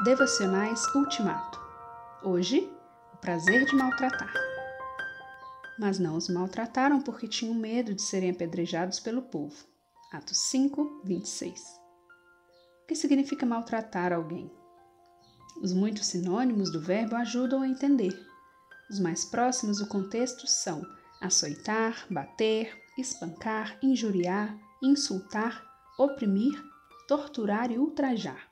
Devocionais Ultimato. Hoje, o prazer de maltratar. Mas não os maltrataram porque tinham medo de serem apedrejados pelo povo. Atos 5, 26. O que significa maltratar alguém? Os muitos sinônimos do verbo ajudam a entender. Os mais próximos do contexto são açoitar, bater, espancar, injuriar, insultar, oprimir, torturar e ultrajar.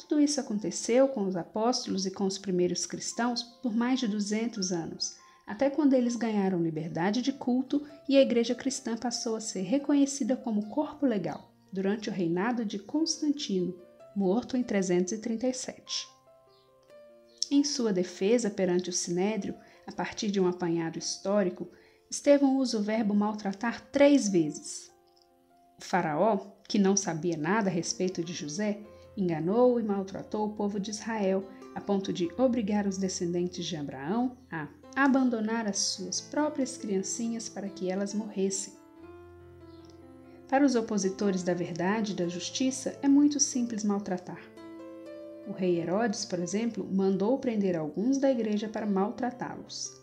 Tudo isso aconteceu com os apóstolos e com os primeiros cristãos por mais de 200 anos, até quando eles ganharam liberdade de culto e a igreja cristã passou a ser reconhecida como corpo legal durante o reinado de Constantino, morto em 337. Em sua defesa perante o sinédrio, a partir de um apanhado histórico, Estevão usa o verbo maltratar três vezes. O faraó, que não sabia nada a respeito de José, enganou e maltratou o povo de Israel, a ponto de obrigar os descendentes de Abraão a abandonar as suas próprias criancinhas para que elas morressem. Para os opositores da verdade e da justiça, é muito simples maltratar. O rei Herodes, por exemplo, mandou prender alguns da igreja para maltratá-los.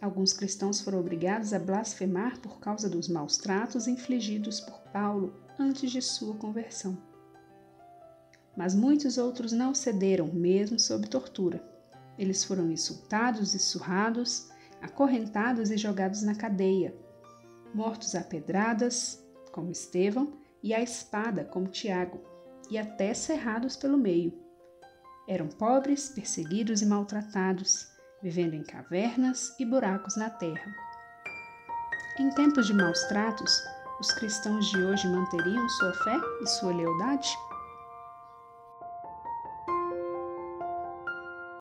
Alguns cristãos foram obrigados a blasfemar por causa dos maus tratos infligidos por Paulo antes de sua conversão mas muitos outros não cederam, mesmo sob tortura. Eles foram insultados e surrados, acorrentados e jogados na cadeia, mortos a pedradas, como Estevão, e a espada, como Tiago, e até cerrados pelo meio. Eram pobres, perseguidos e maltratados, vivendo em cavernas e buracos na terra. Em tempos de maus tratos, os cristãos de hoje manteriam sua fé e sua lealdade?